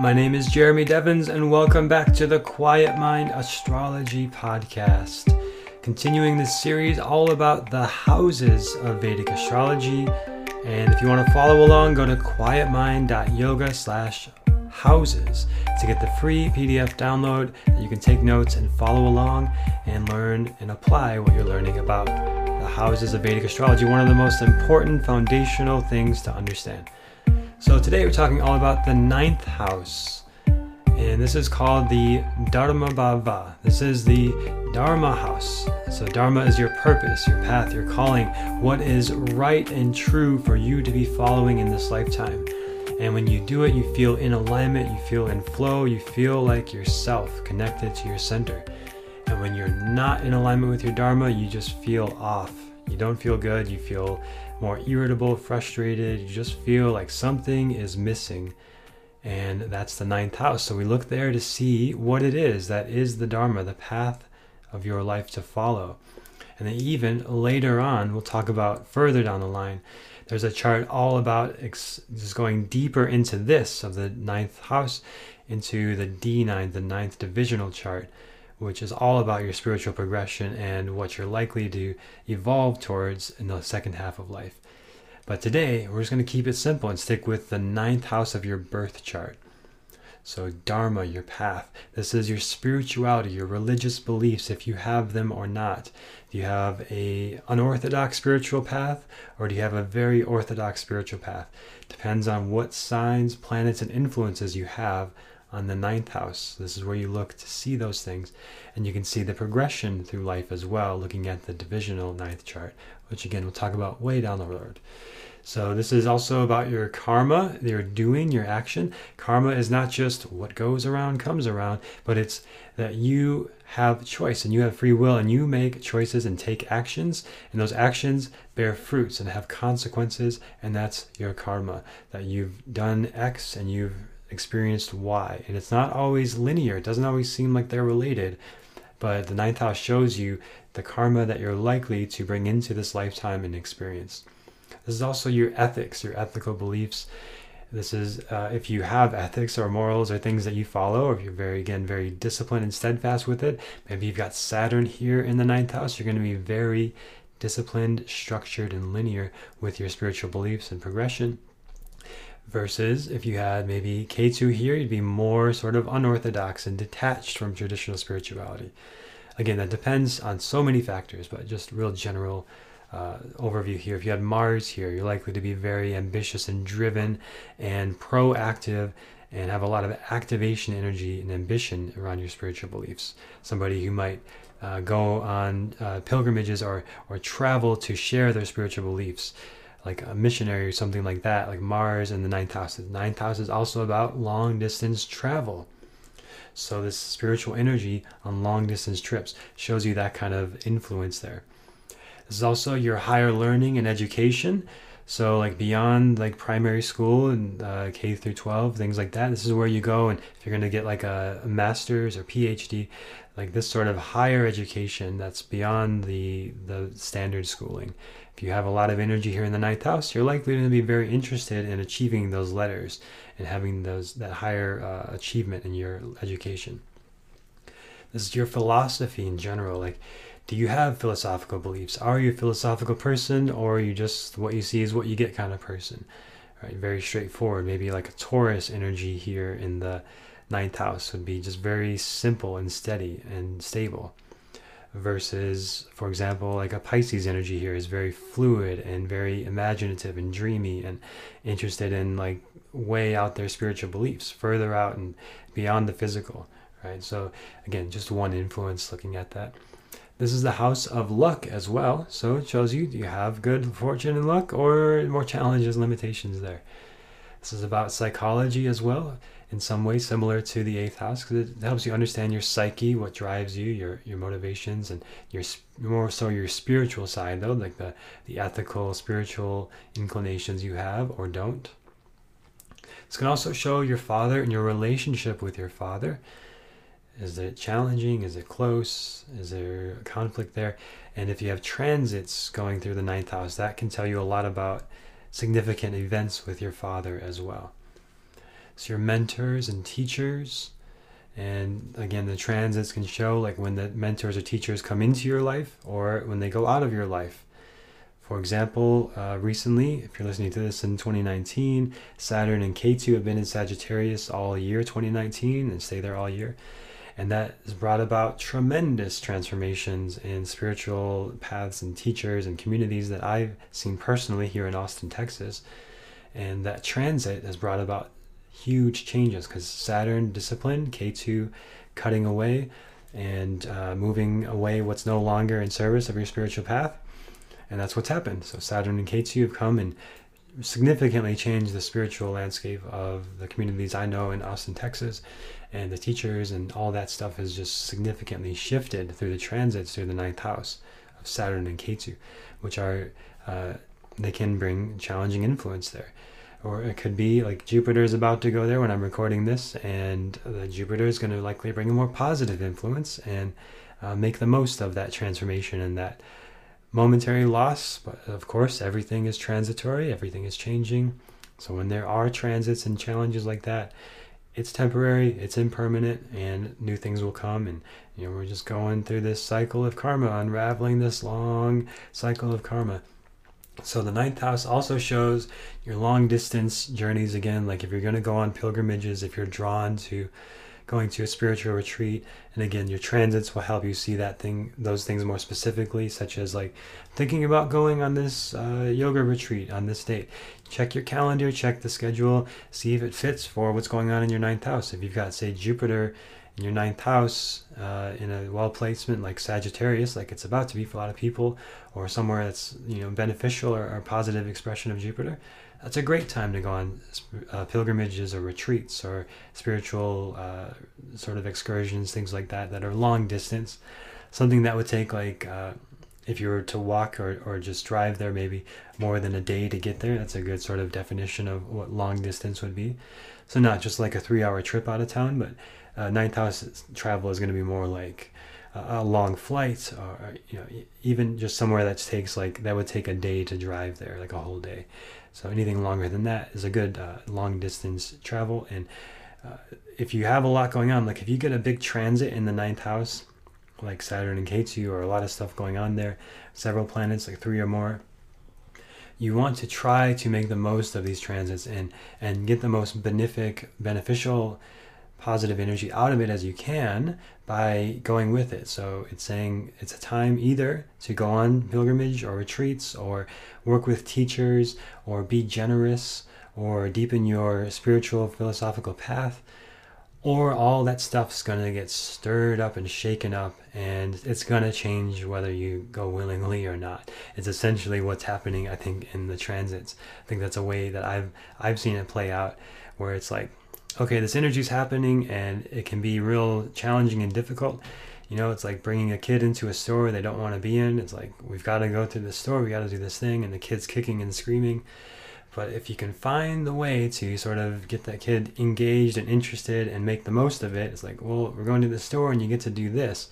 My name is Jeremy Devins, and welcome back to the Quiet Mind Astrology Podcast. Continuing this series all about the houses of Vedic astrology. And if you want to follow along, go to quietmind.yoga slash houses to get the free PDF download that you can take notes and follow along and learn and apply what you're learning about the houses of Vedic astrology, one of the most important foundational things to understand. So today we're talking all about the ninth house. And this is called the Dharma Bhava. This is the Dharma house. So, Dharma is your purpose, your path, your calling, what is right and true for you to be following in this lifetime. And when you do it, you feel in alignment, you feel in flow, you feel like yourself, connected to your center. And when you're not in alignment with your Dharma, you just feel off. You don't feel good, you feel more irritable, frustrated. You just feel like something is missing. And that's the ninth house. So we look there to see what it is that is the Dharma, the path of your life to follow. And then, even later on, we'll talk about further down the line. There's a chart all about ex- just going deeper into this of the ninth house, into the D9, the ninth divisional chart, which is all about your spiritual progression and what you're likely to evolve towards in the second half of life. But today, we're just going to keep it simple and stick with the ninth house of your birth chart. So, Dharma, your path. This is your spirituality, your religious beliefs, if you have them or not. Do you have a unorthodox spiritual path, or do you have a very orthodox spiritual path? Depends on what signs, planets, and influences you have on the ninth house. This is where you look to see those things. And you can see the progression through life as well, looking at the divisional ninth chart, which again we'll talk about way down the road. So, this is also about your karma, your doing, your action. Karma is not just what goes around comes around, but it's that you have choice and you have free will and you make choices and take actions, and those actions bear fruits and have consequences, and that's your karma. That you've done X and you've experienced Y. And it's not always linear, it doesn't always seem like they're related, but the ninth house shows you the karma that you're likely to bring into this lifetime and experience. This is also your ethics, your ethical beliefs. This is uh, if you have ethics or morals or things that you follow, or if you're very, again, very disciplined and steadfast with it. Maybe you've got Saturn here in the ninth house. You're going to be very disciplined, structured, and linear with your spiritual beliefs and progression. Versus if you had maybe Ketu here, you'd be more sort of unorthodox and detached from traditional spirituality. Again, that depends on so many factors, but just real general uh, overview here. If you had Mars here, you're likely to be very ambitious and driven and proactive and have a lot of activation energy and ambition around your spiritual beliefs. Somebody who might uh, go on uh, pilgrimages or, or travel to share their spiritual beliefs, like a missionary or something like that, like Mars and the ninth house. The ninth house is also about long distance travel. So, this spiritual energy on long distance trips shows you that kind of influence there. This is also your higher learning and education. So like beyond like primary school and uh, K through 12, things like that. This is where you go, and if you're going to get like a, a, master's or PhD, like this sort of higher education that's beyond the the standard schooling. If you have a lot of energy here in the ninth house, you're likely to be very interested in achieving those letters and having those that higher uh, achievement in your education. This is your philosophy in general, like do you have philosophical beliefs? Are you a philosophical person or are you just what you see is what you get kind of person? Right, very straightforward. Maybe like a Taurus energy here in the ninth house would be just very simple and steady and stable. Versus, for example, like a Pisces energy here is very fluid and very imaginative and dreamy and interested in like way out there spiritual beliefs, further out and beyond the physical. Right. So again, just one influence looking at that. This is the house of luck as well. So it shows you do you have good fortune and luck or more challenges, limitations there. This is about psychology as well, in some way similar to the eighth house, because it helps you understand your psyche, what drives you, your your motivations, and your more so your spiritual side, though, like the the ethical, spiritual inclinations you have or don't. This can also show your father and your relationship with your father Is it challenging? Is it close? Is there a conflict there? And if you have transits going through the ninth house, that can tell you a lot about significant events with your father as well. So, your mentors and teachers, and again, the transits can show like when the mentors or teachers come into your life or when they go out of your life. For example, uh, recently, if you're listening to this in 2019, Saturn and Ketu have been in Sagittarius all year 2019 and stay there all year. And that has brought about tremendous transformations in spiritual paths and teachers and communities that I've seen personally here in Austin, Texas. And that transit has brought about huge changes because Saturn discipline, Ketu cutting away and uh, moving away what's no longer in service of your spiritual path and that's what's happened. So Saturn and Ketu have come and significantly changed the spiritual landscape of the communities I know in Austin, Texas, and the teachers and all that stuff has just significantly shifted through the transits through the ninth house of Saturn and Ketu, which are uh, they can bring challenging influence there. Or it could be like Jupiter is about to go there when I'm recording this, and the Jupiter is going to likely bring a more positive influence and uh, make the most of that transformation and that momentary loss, but of course, everything is transitory, everything is changing. So when there are transits and challenges like that, it's temporary, it's impermanent, and new things will come. And you know, we're just going through this cycle of karma, unraveling this long cycle of karma. So the ninth house also shows your long distance journeys again. Like if you're going to go on pilgrimages, if you're drawn to going to a spiritual retreat and again your transits will help you see that thing those things more specifically such as like thinking about going on this uh, yoga retreat on this date. Check your calendar check the schedule see if it fits for what's going on in your ninth house. If you've got say jupiter in your ninth house uh, in a well placement like sagittarius like it's about to be for a lot of people or somewhere that's you know beneficial or, or positive expression of jupiter that's a great time to go on uh, pilgrimages or retreats or spiritual uh, sort of excursions, things like that, that are long distance. Something that would take like, uh, if you were to walk or, or just drive there, maybe more than a day to get there. That's a good sort of definition of what long distance would be. So, not just like a three hour trip out of town, but uh, ninth house travel is going to be more like a long flight or you know even just somewhere that takes like that would take a day to drive there like a whole day so anything longer than that is a good uh, long distance travel. And uh, if you have a lot going on, like if you get a big transit in the ninth house, like Saturn and Ketu, or a lot of stuff going on there, several planets, like three or more, you want to try to make the most of these transits and and get the most benefic beneficial positive energy out of it as you can by going with it. So it's saying it's a time either to go on pilgrimage or retreats or work with teachers or be generous or deepen your spiritual philosophical path or all that stuff's going to get stirred up and shaken up and it's going to change whether you go willingly or not it's essentially what's happening i think in the transits i think that's a way that i've i've seen it play out where it's like okay, this energy is happening and it can be real challenging and difficult. You know, it's like bringing a kid into a store they don't want to be in. It's like, we've got to go to the store, we got to do this thing, and the kid's kicking and screaming. But if you can find the way to sort of get that kid engaged and interested and make the most of it, it's like, well, we're going to the store and you get to do this.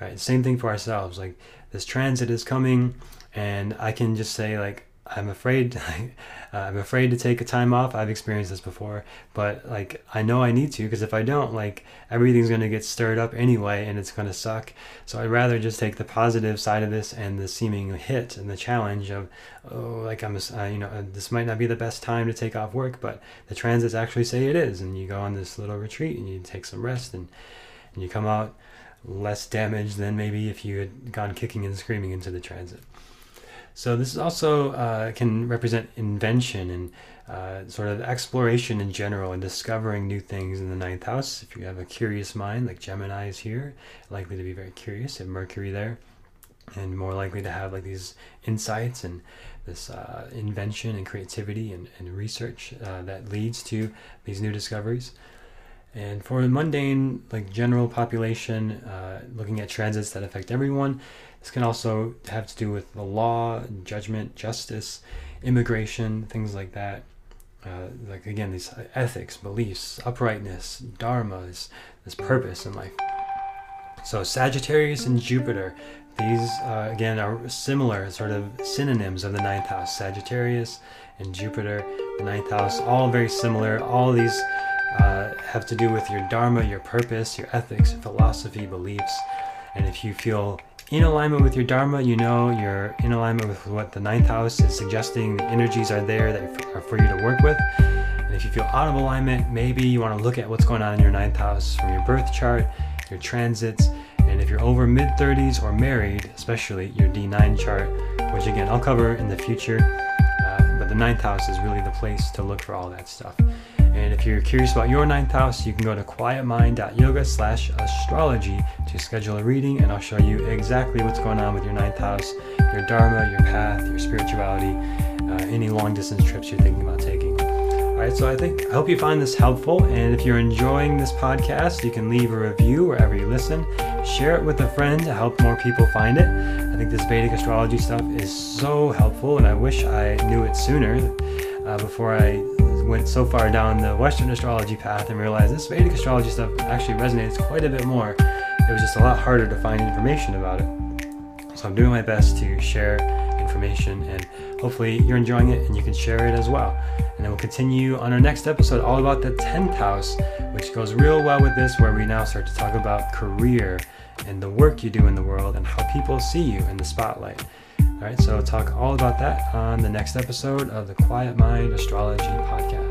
Right? Same thing for ourselves. Like, this transit is coming, and I can just say, like, I'm afraid uh, I'm afraid to take a time off. I've experienced this before, but like I know I need to because if I don't, like everything's going to get stirred up anyway and it's going to suck. So I'd rather just take the positive side of this and the seeming hit and the challenge of oh like I'm uh, you know uh, this might not be the best time to take off work, but the transits actually say it is and you go on this little retreat and you take some rest and and you come out less damaged than maybe if you had gone kicking and screaming into the transit. So this is also uh, can represent invention and uh, sort of exploration in general and discovering new things in the ninth house. If you have a curious mind, like Gemini is here, likely to be very curious. Have Mercury there, and more likely to have like these insights and this uh, invention and creativity and, and research uh, that leads to these new discoveries. And for the mundane, like general population, uh, looking at transits that affect everyone, this can also have to do with the law, judgment, justice, immigration, things like that. Uh, like again, these ethics, beliefs, uprightness, dharma, this, this purpose in life. So, Sagittarius and Jupiter, these uh, again are similar, sort of synonyms of the ninth house. Sagittarius and Jupiter, the ninth house, all very similar. All these uh, have to do with your dharma, your purpose, your ethics, philosophy, beliefs. And if you feel in alignment with your dharma, you know you're in alignment with what the ninth house is suggesting. The energies are there that are for you to work with. And if you feel out of alignment, maybe you want to look at what's going on in your ninth house from your birth chart, your transits, and if you're over mid 30s or married, especially your D9 chart, which again I'll cover in the future. Uh, but the ninth house is really the place to look for all that stuff. And if you're curious about your ninth house, you can go to quietmind.yoga slash astrology to schedule a reading, and I'll show you exactly what's going on with your ninth house, your dharma, your path, your spirituality, uh, any long distance trips you're thinking about taking. All right, so I think I hope you find this helpful, and if you're enjoying this podcast, you can leave a review wherever you listen. Share it with a friend to help more people find it. I think this Vedic astrology stuff is so helpful, and I wish I knew it sooner uh, before I went so far down the Western astrology path and realized this Vedic astrology stuff actually resonates quite a bit more. It was just a lot harder to find information about it. So I'm doing my best to share information and hopefully you're enjoying it and you can share it as well. And then we'll continue on our next episode all about the 10th house, which goes real well with this, where we now start to talk about career and the work you do in the world and how people see you in the spotlight. All right, so talk all about that on the next episode of the Quiet Mind Astrology Podcast.